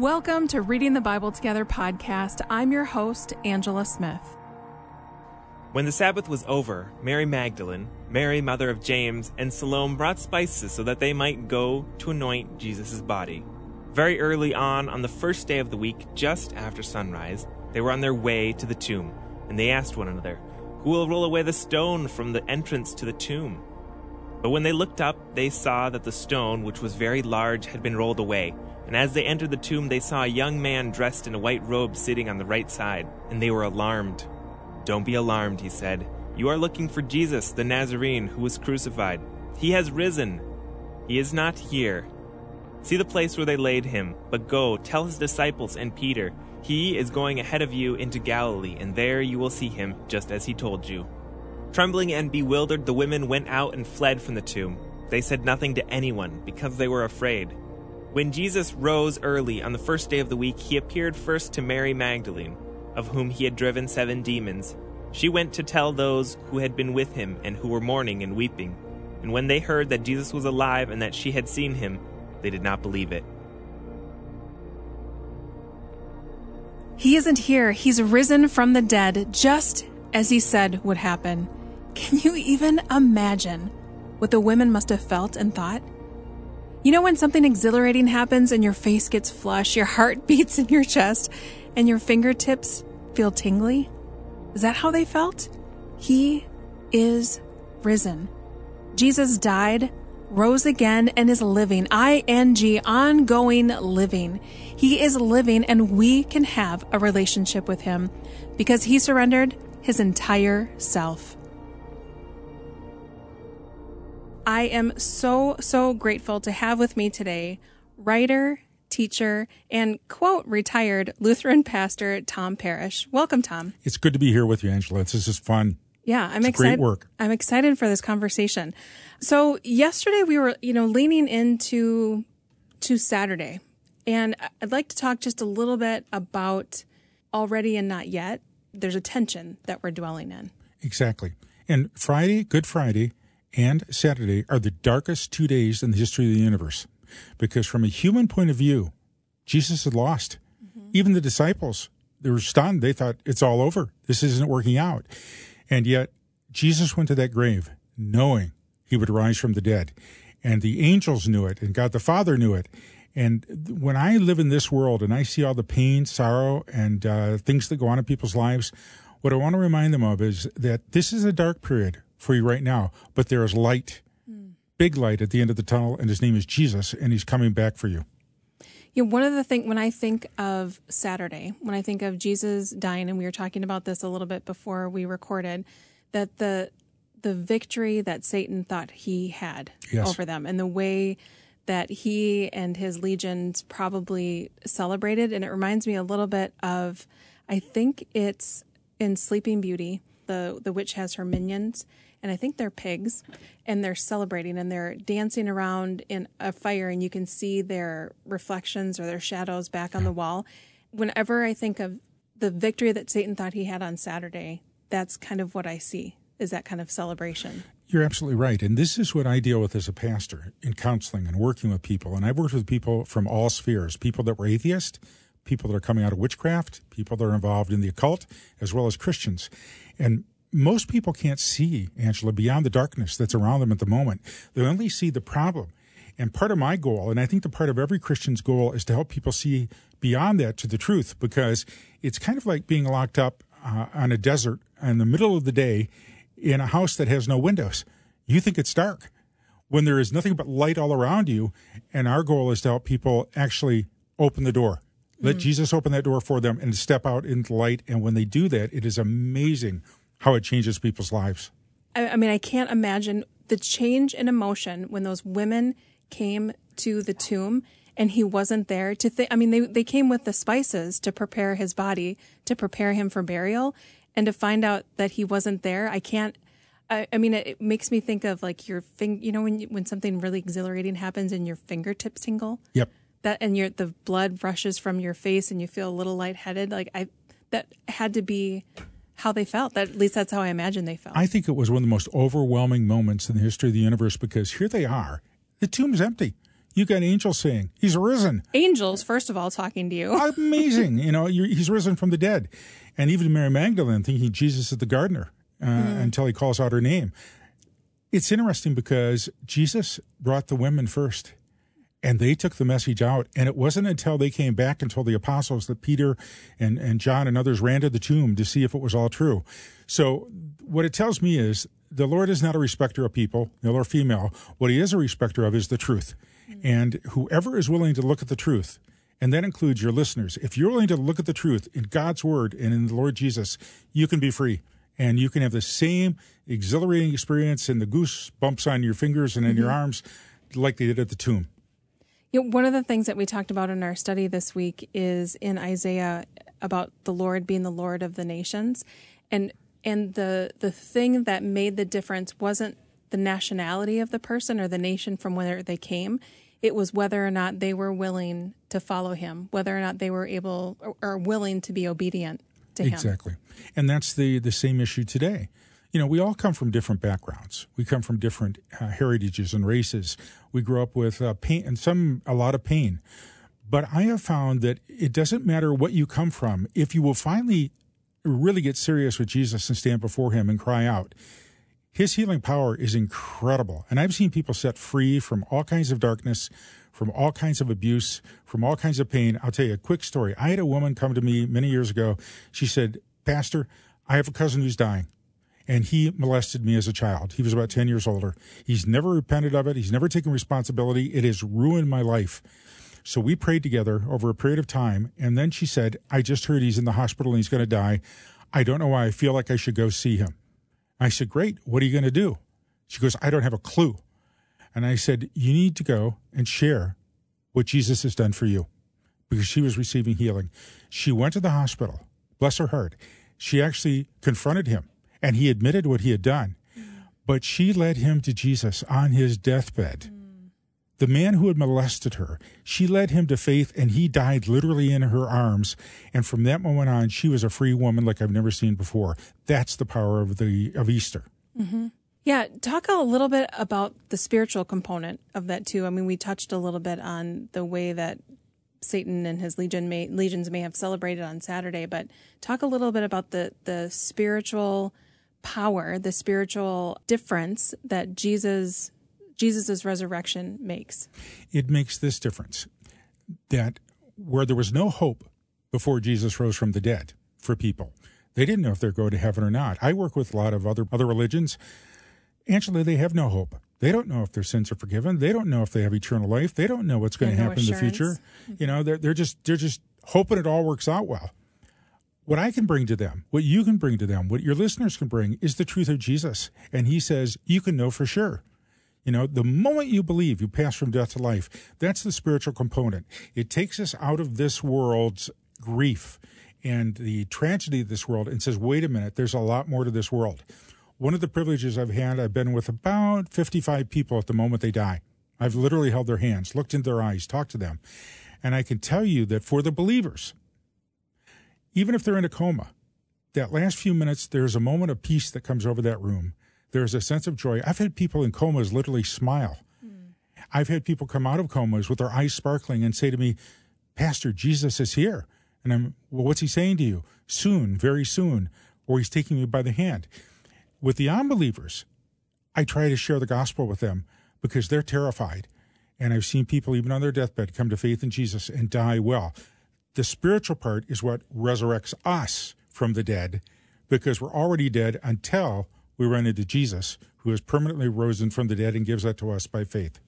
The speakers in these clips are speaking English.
Welcome to Reading the Bible Together podcast. I'm your host, Angela Smith. When the Sabbath was over, Mary Magdalene, Mary, mother of James, and Salome brought spices so that they might go to anoint Jesus' body. Very early on, on the first day of the week, just after sunrise, they were on their way to the tomb, and they asked one another, Who will roll away the stone from the entrance to the tomb? But when they looked up, they saw that the stone, which was very large, had been rolled away. And as they entered the tomb, they saw a young man dressed in a white robe sitting on the right side, and they were alarmed. Don't be alarmed, he said. You are looking for Jesus, the Nazarene, who was crucified. He has risen. He is not here. See the place where they laid him, but go, tell his disciples and Peter, he is going ahead of you into Galilee, and there you will see him, just as he told you. Trembling and bewildered, the women went out and fled from the tomb. They said nothing to anyone, because they were afraid. When Jesus rose early on the first day of the week, he appeared first to Mary Magdalene, of whom he had driven seven demons. She went to tell those who had been with him and who were mourning and weeping. And when they heard that Jesus was alive and that she had seen him, they did not believe it. He isn't here. He's risen from the dead, just as he said would happen. Can you even imagine what the women must have felt and thought? You know when something exhilarating happens and your face gets flush, your heart beats in your chest, and your fingertips feel tingly? Is that how they felt? He is risen. Jesus died, rose again, and is living. I-N-G, ongoing living. He is living and we can have a relationship with him because he surrendered his entire self. I am so, so grateful to have with me today writer, teacher, and quote, retired Lutheran pastor Tom Parrish. Welcome, Tom. It's good to be here with you, Angela. This is fun. Yeah, I'm it's excited. Great work. I'm excited for this conversation. So yesterday we were, you know, leaning into to Saturday, and I'd like to talk just a little bit about already and not yet. There's a tension that we're dwelling in. Exactly. And Friday, Good Friday, and Saturday are the darkest two days in the history of the universe. Because from a human point of view, Jesus had lost. Mm-hmm. Even the disciples, they were stunned. They thought, it's all over. This isn't working out. And yet, Jesus went to that grave knowing he would rise from the dead. And the angels knew it, and God the Father knew it. And when I live in this world and I see all the pain, sorrow, and uh, things that go on in people's lives, what I want to remind them of is that this is a dark period for you right now, but there is light, mm. big light at the end of the tunnel, and his name is Jesus, and he's coming back for you. Yeah, one of the things when I think of Saturday, when I think of Jesus dying, and we were talking about this a little bit before we recorded, that the the victory that Satan thought he had yes. over them, and the way that he and his legions probably celebrated, and it reminds me a little bit of, I think it's in Sleeping Beauty, the the witch has her minions, and I think they're pigs, and they're celebrating and they're dancing around in a fire, and you can see their reflections or their shadows back on the wall. Whenever I think of the victory that Satan thought he had on Saturday, that's kind of what I see is that kind of celebration. You're absolutely right. And this is what I deal with as a pastor in counseling and working with people. And I've worked with people from all spheres people that were atheists, people that are coming out of witchcraft, people that are involved in the occult, as well as Christians. And most people can't see, Angela, beyond the darkness that's around them at the moment. They only see the problem. And part of my goal, and I think the part of every Christian's goal, is to help people see beyond that to the truth because it's kind of like being locked up uh, on a desert in the middle of the day in a house that has no windows. You think it's dark when there is nothing but light all around you. And our goal is to help people actually open the door. Let mm-hmm. Jesus open that door for them and step out into light. And when they do that, it is amazing how it changes people's lives. I, I mean, I can't imagine the change in emotion when those women came to the tomb and he wasn't there to think i mean they, they came with the spices to prepare his body to prepare him for burial. And to find out that he wasn't there i can't i, I mean it, it, makes me think of like your thing you know when when something really exhilarating happens and your fingertips tingle? Yep. That and your the blood rushes from your face and you feel a little lightheaded like i that had to be how they felt. That, at least that's how I imagine they felt. I think it was one of the most overwhelming moments in the history of the universe because here they are. The tomb's empty. You got angels saying, He's risen. Angels, first of all, talking to you. Amazing. you know, he's risen from the dead. And even Mary Magdalene thinking Jesus is the gardener uh, mm. until he calls out her name. It's interesting because Jesus brought the women first and they took the message out. And it wasn't until they came back and told the apostles that Peter and, and John and others ran to the tomb to see if it was all true. So what it tells me is the Lord is not a respecter of people, male or female. What he is a respecter of is the truth. And whoever is willing to look at the truth, and that includes your listeners, if you're willing to look at the truth in God's word and in the Lord Jesus, you can be free. And you can have the same exhilarating experience and the goosebumps on your fingers and in mm-hmm. your arms like they did at the tomb. You know, one of the things that we talked about in our study this week is in Isaiah about the Lord being the Lord of the nations. And and the the thing that made the difference wasn't the nationality of the person or the nation from where they came. It was whether or not they were willing to follow him, whether or not they were able or, or willing to be obedient to him. Exactly. And that's the the same issue today you know, we all come from different backgrounds. We come from different uh, heritages and races. We grew up with uh, pain and some, a lot of pain. But I have found that it doesn't matter what you come from. If you will finally really get serious with Jesus and stand before him and cry out, his healing power is incredible. And I've seen people set free from all kinds of darkness, from all kinds of abuse, from all kinds of pain. I'll tell you a quick story. I had a woman come to me many years ago. She said, Pastor, I have a cousin who's dying and he molested me as a child. He was about 10 years older. He's never repented of it. He's never taken responsibility. It has ruined my life. So we prayed together over a period of time. And then she said, I just heard he's in the hospital and he's going to die. I don't know why I feel like I should go see him. I said, Great. What are you going to do? She goes, I don't have a clue. And I said, You need to go and share what Jesus has done for you because she was receiving healing. She went to the hospital. Bless her heart. She actually confronted him and he admitted what he had done. But she led him to Jesus on his deathbed. The man who had molested her, she led him to faith, and he died literally in her arms. And from that moment on, she was a free woman like I've never seen before. That's the power of the of Easter. Mm-hmm. Yeah, talk a little bit about the spiritual component of that too. I mean, we touched a little bit on the way that Satan and his legion may, legions may have celebrated on Saturday, but talk a little bit about the the spiritual power, the spiritual difference that Jesus Jesus's resurrection makes. It makes this difference that where there was no hope before Jesus rose from the dead for people, they didn't know if they're going to heaven or not. I work with a lot of other other religions. Actually, they have no hope. They don't know if their sins are forgiven. They don't know if they have eternal life. They don't know what's going to happen no in the future. You know, they're they're just they're just hoping it all works out well what I can bring to them, what you can bring to them, what your listeners can bring is the truth of Jesus. And he says, you can know for sure. You know, the moment you believe, you pass from death to life. That's the spiritual component. It takes us out of this world's grief and the tragedy of this world and says, wait a minute, there's a lot more to this world. One of the privileges I've had, I've been with about 55 people at the moment they die. I've literally held their hands, looked into their eyes, talked to them. And I can tell you that for the believers, even if they're in a coma, that last few minutes, there's a moment of peace that comes over that room. There's a sense of joy. I've had people in comas literally smile. Mm. I've had people come out of comas with their eyes sparkling and say to me, Pastor, Jesus is here. And I'm, well, what's he saying to you? Soon, very soon. Or he's taking me by the hand. With the unbelievers, I try to share the gospel with them because they're terrified. And I've seen people, even on their deathbed, come to faith in Jesus and die well the spiritual part is what resurrects us from the dead because we're already dead until we run into Jesus, who has permanently risen from the dead and gives that to us by faith.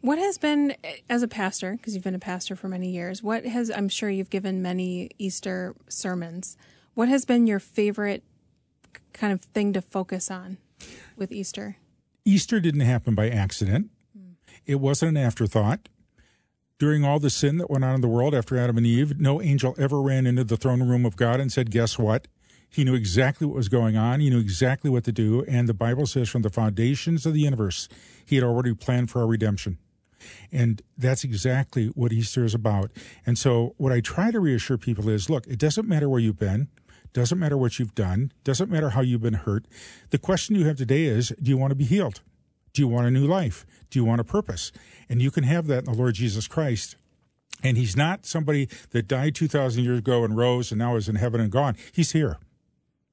What has been, as a pastor, because you've been a pastor for many years, what has, I'm sure you've given many Easter sermons, what has been your favorite kind of thing to focus on with Easter? Easter didn't happen by accident. Hmm. It wasn't an afterthought during all the sin that went on in the world after Adam and Eve, no angel ever ran into the throne room of God and said, Guess what? He knew exactly what was going on. He knew exactly what to do. And the Bible says from the foundations of the universe, he had already planned for our redemption. And that's exactly what Easter is about. And so what I try to reassure people is, look, it doesn't matter where you've been. Doesn't matter what you've done. Doesn't matter how you've been hurt. The question you have today is, do you want to be healed? Do you want a new life? Do you want a purpose? And you can have that in the Lord Jesus Christ. And he's not somebody that died 2,000 years ago and rose and now is in heaven and gone. He's here.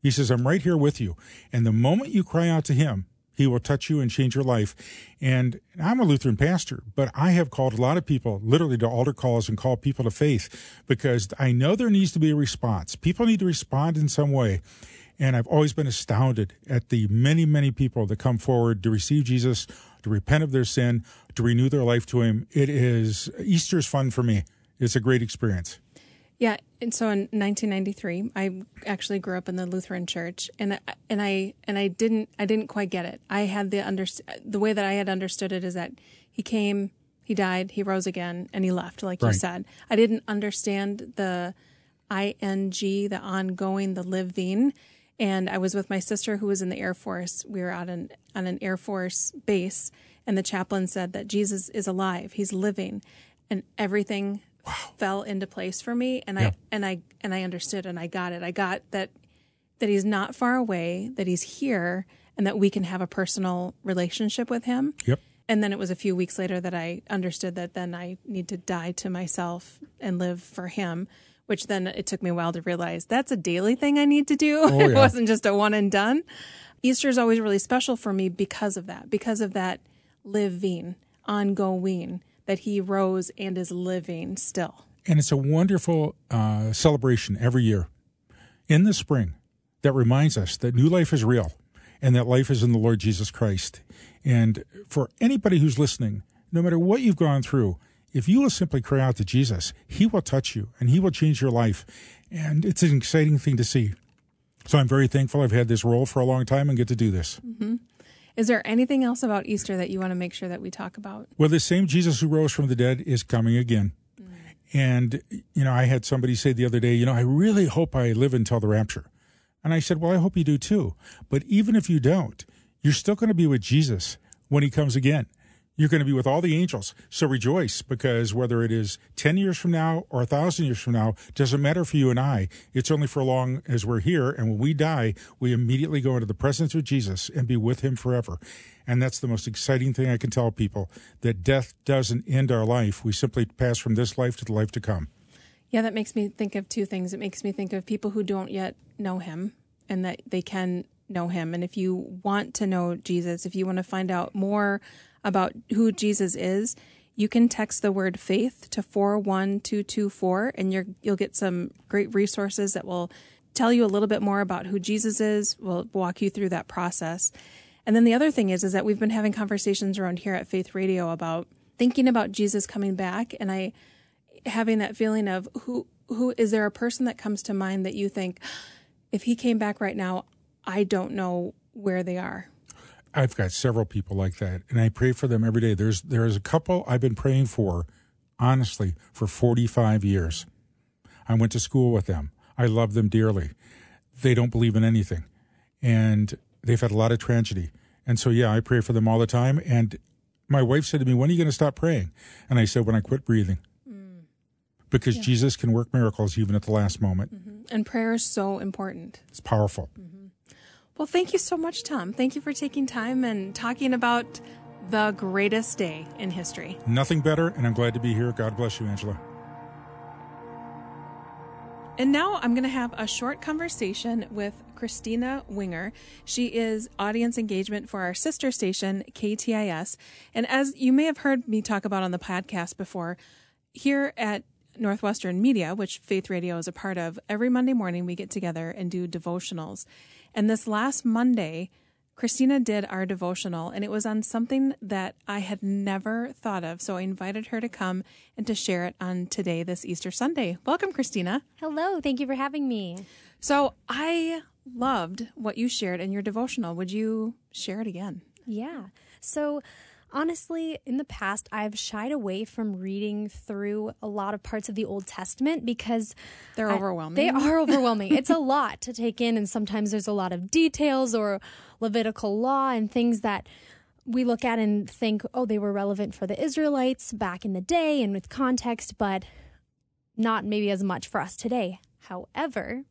He says, I'm right here with you. And the moment you cry out to him, he will touch you and change your life. And I'm a Lutheran pastor, but I have called a lot of people literally to altar calls and call people to faith because I know there needs to be a response. People need to respond in some way. And I've always been astounded at the many, many people that come forward to receive Jesus, to repent of their sin, to renew their life to Him. It is Easter's fun for me. It's a great experience. Yeah, and so in 1993, I actually grew up in the Lutheran Church, and and I and I didn't I didn't quite get it. I had the under the way that I had understood it is that he came, he died, he rose again, and he left, like right. you said. I didn't understand the ing, the ongoing, the living. And I was with my sister who was in the Air Force. We were out on, on an Air Force base, and the chaplain said that Jesus is alive, he's living. And everything wow. fell into place for me and yeah. I and I and I understood and I got it. I got that that he's not far away, that he's here and that we can have a personal relationship with him. Yep. And then it was a few weeks later that I understood that then I need to die to myself and live for him, which then it took me a while to realize that's a daily thing I need to do. Oh, yeah. it wasn't just a one and done. Easter is always really special for me because of that, because of that living, ongoing that he rose and is living still. And it's a wonderful uh, celebration every year in the spring that reminds us that new life is real and that life is in the Lord Jesus Christ. And for anybody who's listening, no matter what you've gone through, if you will simply cry out to Jesus, He will touch you and He will change your life. And it's an exciting thing to see. So I'm very thankful I've had this role for a long time and get to do this. Mm-hmm. Is there anything else about Easter that you want to make sure that we talk about? Well, the same Jesus who rose from the dead is coming again. Mm. And, you know, I had somebody say the other day, you know, I really hope I live until the rapture. And I said, well, I hope you do too. But even if you don't, you're still going to be with Jesus when he comes again you're going to be with all the angels. So rejoice because whether it is 10 years from now or a thousand years from now, doesn't matter for you and I. It's only for long as we're here. And when we die, we immediately go into the presence of Jesus and be with him forever. And that's the most exciting thing I can tell people that death doesn't end our life. We simply pass from this life to the life to come. Yeah, that makes me think of two things. It makes me think of people who don't yet know him and that they can know him. And if you want to know Jesus, if you want to find out more about who Jesus is, you can text the word faith to 41224 and you will get some great resources that will tell you a little bit more about who Jesus is. We'll walk you through that process. And then the other thing is is that we've been having conversations around here at Faith Radio about thinking about Jesus coming back and I having that feeling of who who is there a person that comes to mind that you think if he came back right now, I don't know where they are. I've got several people like that, and I pray for them every day. There's there's a couple I've been praying for, honestly, for 45 years. I went to school with them. I love them dearly. They don't believe in anything, and they've had a lot of tragedy. And so, yeah, I pray for them all the time. And my wife said to me, "When are you going to stop praying?" And I said, "When I quit breathing." Mm. Because yeah. Jesus can work miracles even at the last moment. Mm-hmm. And prayer is so important. It's powerful. Mm-hmm. Well, thank you so much, Tom. Thank you for taking time and talking about the greatest day in history. Nothing better, and I'm glad to be here. God bless you, Angela. And now I'm going to have a short conversation with Kristina Winger. She is audience engagement for our sister station, KTIS. And as you may have heard me talk about on the podcast before, here at Northwestern Media, which Faith Radio is a part of, every Monday morning we get together and do devotionals. And this last Monday, Kristina did our devotional, and it was on something that I had never thought of. So I invited her to come and to share it on today, this Easter Sunday. Welcome, Kristina. Hello. Thank you for having me. So I loved what you shared in your devotional. Would you share it again? Yeah. So honestly, in the past, I've shied away from reading through a lot of parts of the Old Testament because they're I, overwhelming. They are overwhelming. it's a lot to take in, and sometimes there's a lot of details or Levitical law and things that we look at and think, oh, they were relevant for the Israelites back in the day and with context, but not maybe as much for us today. However,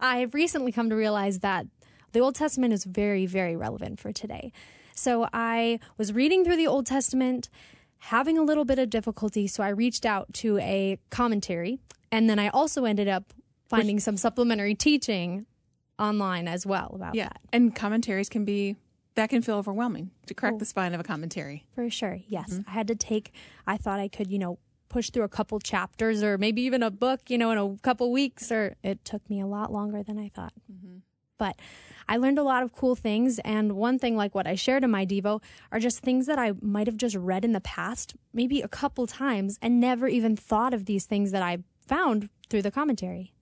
I've recently come to realize that the Old Testament is very, very relevant for today So I was reading through the Old Testament, having a little bit of difficulty. So I reached out to a commentary. And then I also ended up finding some supplementary teaching online as well about Yeah. that. And commentaries can be, that can feel overwhelming to crack Oh. the spine of a commentary. For sure. Yes. Mm-hmm. I had to take, I thought I could, you know, push through a couple chapters or maybe even a book, you know, in a couple weeks, or it took me a lot longer than I thought. Mm-hmm. But I learned a lot of cool things. And one thing, like what I shared in my Devo, are just things that I might have just read in the past, maybe a couple times, and never even thought of these things that I found through the commentary.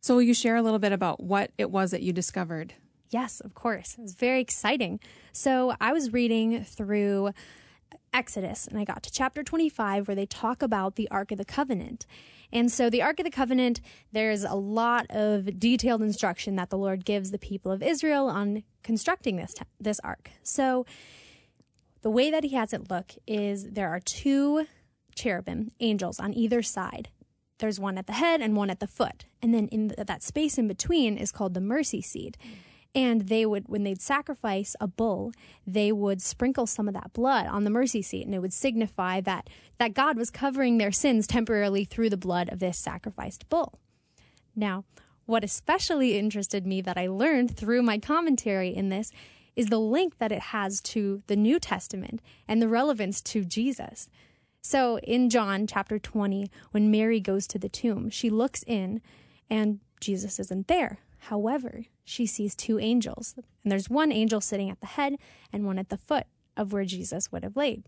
So, will you share a little bit about what it was that you discovered? Yes, of course. It was very exciting. So I was reading through Exodus and I got to chapter 25 where they talk about the Ark of the Covenant. And so the Ark of the Covenant, there's a lot of detailed instruction that the Lord gives the people of Israel on constructing this this ark. So the way that he has it look is there are two cherubim, angels on either side. There's one at the head and one at the foot. And then in th- that space in between is called the mercy seat. And they would, when they'd sacrifice a bull, they would sprinkle some of that blood on the mercy seat, and it would signify that that God was covering their sins temporarily through the blood of this sacrificed bull. Now, what especially interested me that I learned through my commentary in this is the link that it has to the New Testament and the relevance to Jesus. So in John chapter 20, when Mary goes to the tomb, she looks in and Jesus isn't there. However, she sees two angels, and there's one angel sitting at the head and one at the foot of where Jesus would have laid.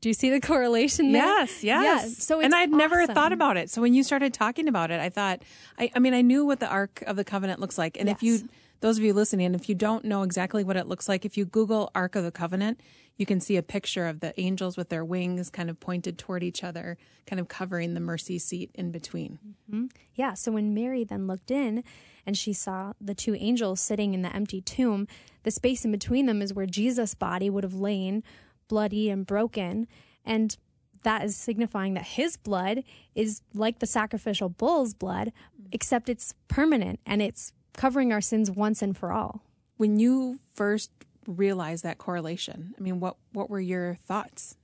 Do you see the correlation there? Yes, yes. Yeah, so and I'd never thought about it. So when you started talking about it, I thought, I, I mean, I knew what the Ark of the Covenant looks like. And if you, those of you listening, if you don't know exactly what it looks like, if you Google Ark of the Covenant, you can see a picture of the angels with their wings kind of pointed toward each other, kind of covering the mercy seat in between. Mm-hmm. Yeah, so when Mary then looked in and she saw the two angels sitting in the empty tomb, the space in between them is where Jesus' body would have lain, bloody and broken. And that is signifying that his blood is like the sacrificial bull's blood, except it's permanent and it's covering our sins once and for all. When you first realized that correlation, I mean, what, what were your thoughts?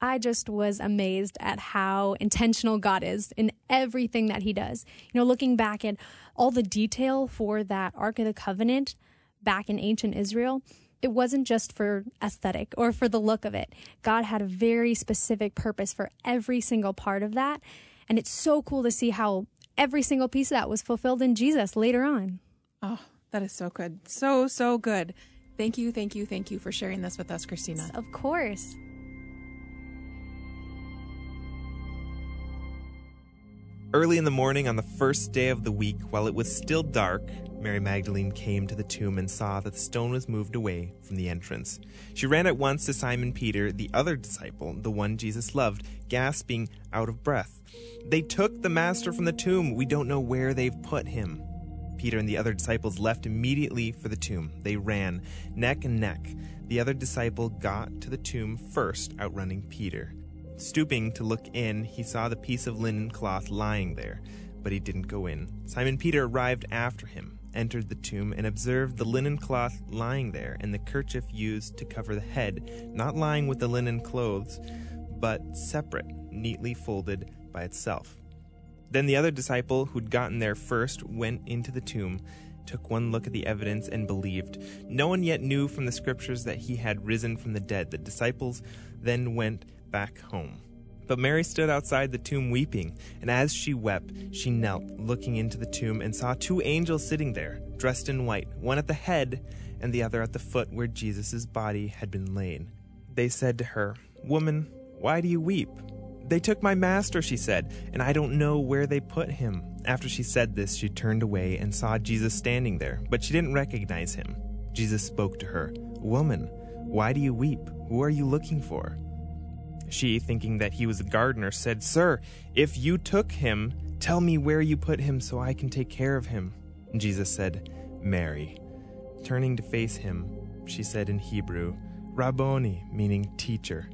I just was amazed at how intentional God is in everything that He does. You know, looking back at all the detail for that Ark of the Covenant back in ancient Israel, it wasn't just for aesthetic or for the look of it. God had a very specific purpose for every single part of that. And it's so cool to see how every single piece of that was fulfilled in Jesus later on. Oh, that is so good. So, so good. Thank you, thank you, thank you for sharing this with us, Kristina. Of course. Early in the morning on the first day of the week, while it was still dark, Mary Magdalene came to the tomb and saw that the stone was moved away from the entrance. She ran at once to Simon Peter, the other disciple, the one Jesus loved, gasping out of breath. They took the master from the tomb. We don't know where they've put him. Peter and the other disciples left immediately for the tomb. They ran, neck and neck. The other disciple got to the tomb first, outrunning Peter. Stooping to look in, he saw the piece of linen cloth lying there, but he didn't go in. Simon Peter arrived after him, entered the tomb, and observed the linen cloth lying there, and the kerchief used to cover the head, not lying with the linen clothes, but separate, neatly folded by itself. Then the other disciple, who'd gotten there first, went into the tomb, took one look at the evidence, and believed. No one yet knew from the scriptures that he had risen from the dead. The disciples then went back home. But Mary stood outside the tomb weeping, and as she wept, she knelt, looking into the tomb, and saw two angels sitting there, dressed in white, one at the head and the other at the foot where Jesus' body had been laid. They said to her, Woman, why do you weep? They took my master, she said, and I don't know where they put him. After she said this, she turned away and saw Jesus standing there, but she didn't recognize him. Jesus spoke to her, Woman, why do you weep? Who are you looking for? She, thinking that he was a gardener, said, Sir, if you took him, tell me where you put him so I can take care of him. Jesus said, Mary. Turning to face him, she said in Hebrew, Rabboni, meaning teacher.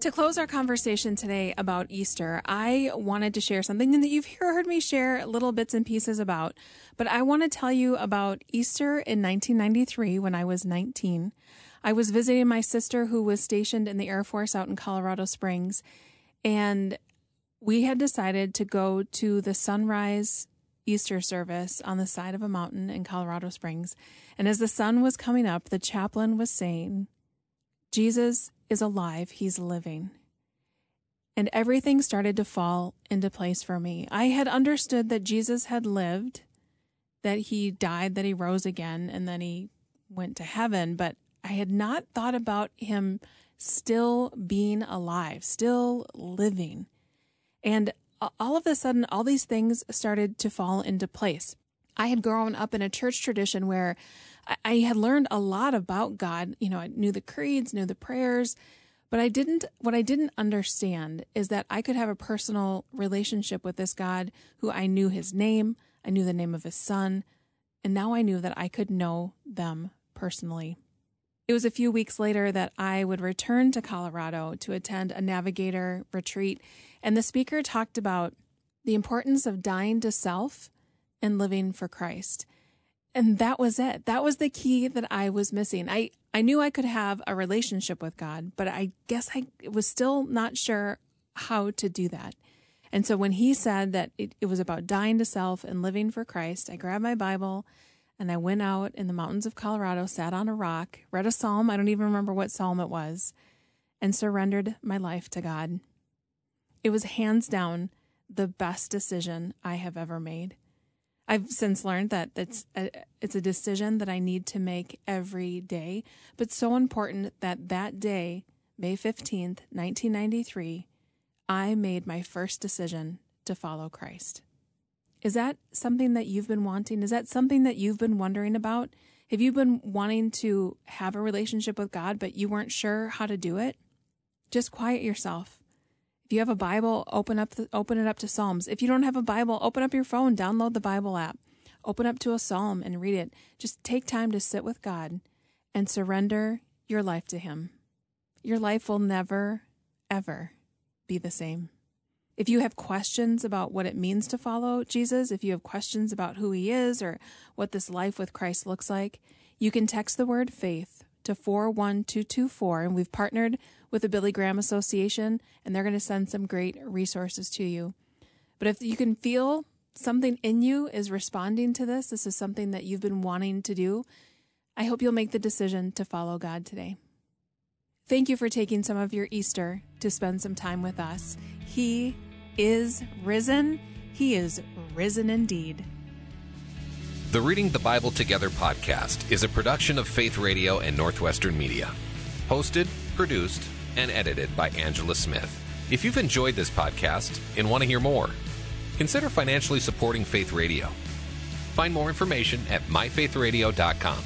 To close our conversation today about Easter, I wanted to share something that you've heard me share little bits and pieces about, but I want to tell you about Easter in 1993 when I was 19. I was visiting my sister who was stationed in the Air Force out in Colorado Springs, and we had decided to go to the sunrise Easter service on the side of a mountain in Colorado Springs. And as the sun was coming up, the chaplain was saying, Jesus is alive, he's living. And everything started to fall into place for me. I had understood that Jesus had lived, that he died, that he rose again, and then he went to heaven, but I had not thought about him still being alive, still living. And all of a sudden, all these things started to fall into place. I had grown up in a church tradition where I had learned a lot about God. You know, I knew the creeds, knew the prayers, but I didn't, what I didn't understand is that I could have a personal relationship with this God who I knew his name, I knew the name of his son, and now I knew that I could know them personally. It was a few weeks later that I would return to Colorado to attend a navigator retreat, and the speaker talked about the importance of dying to self and living for Christ. And that was it. That was the key that I was missing. I, I knew I could have a relationship with God, but I guess I was still not sure how to do that. And so when he said that it, it was about dying to self and living for Christ, I grabbed my Bible and I went out in the mountains of Colorado, sat on a rock, read a psalm. I don't even remember what psalm it was, and surrendered my life to God. It was hands down the best decision I have ever made. I've since learned that it's a, it's a decision that I need to make every day, but so important that that day, May 15th, 1993, I made my first decision to follow Christ. Is that something that you've been wanting? Is that something that you've been wondering about? Have you been wanting to have a relationship with God, but you weren't sure how to do it? Just quiet yourself if you have a Bible, open up the, open it up to Psalms. If you don't have a Bible, open up your phone, download the Bible app. Open up to a psalm and read it. Just take time to sit with God and surrender your life to him. Your life will never ever be the same. If you have questions about what it means to follow Jesus, if you have questions about who he is or what this life with Christ looks like, you can text the word faith to 41224 and we've partnered with the Billy Graham Association, and they're going to send some great resources to you. But if you can feel something in you is responding to this, this is something that you've been wanting to do, I hope you'll make the decision to follow God today. Thank you for taking some of your Easter to spend some time with us. He is risen. He is risen indeed. The Reading the Bible Together podcast is a production of Faith Radio and Northwestern Media. Hosted, produced, and edited by Angela Smith. If you've enjoyed this podcast and want to hear more, consider financially supporting Faith Radio. Find more information at myfaithradio.com.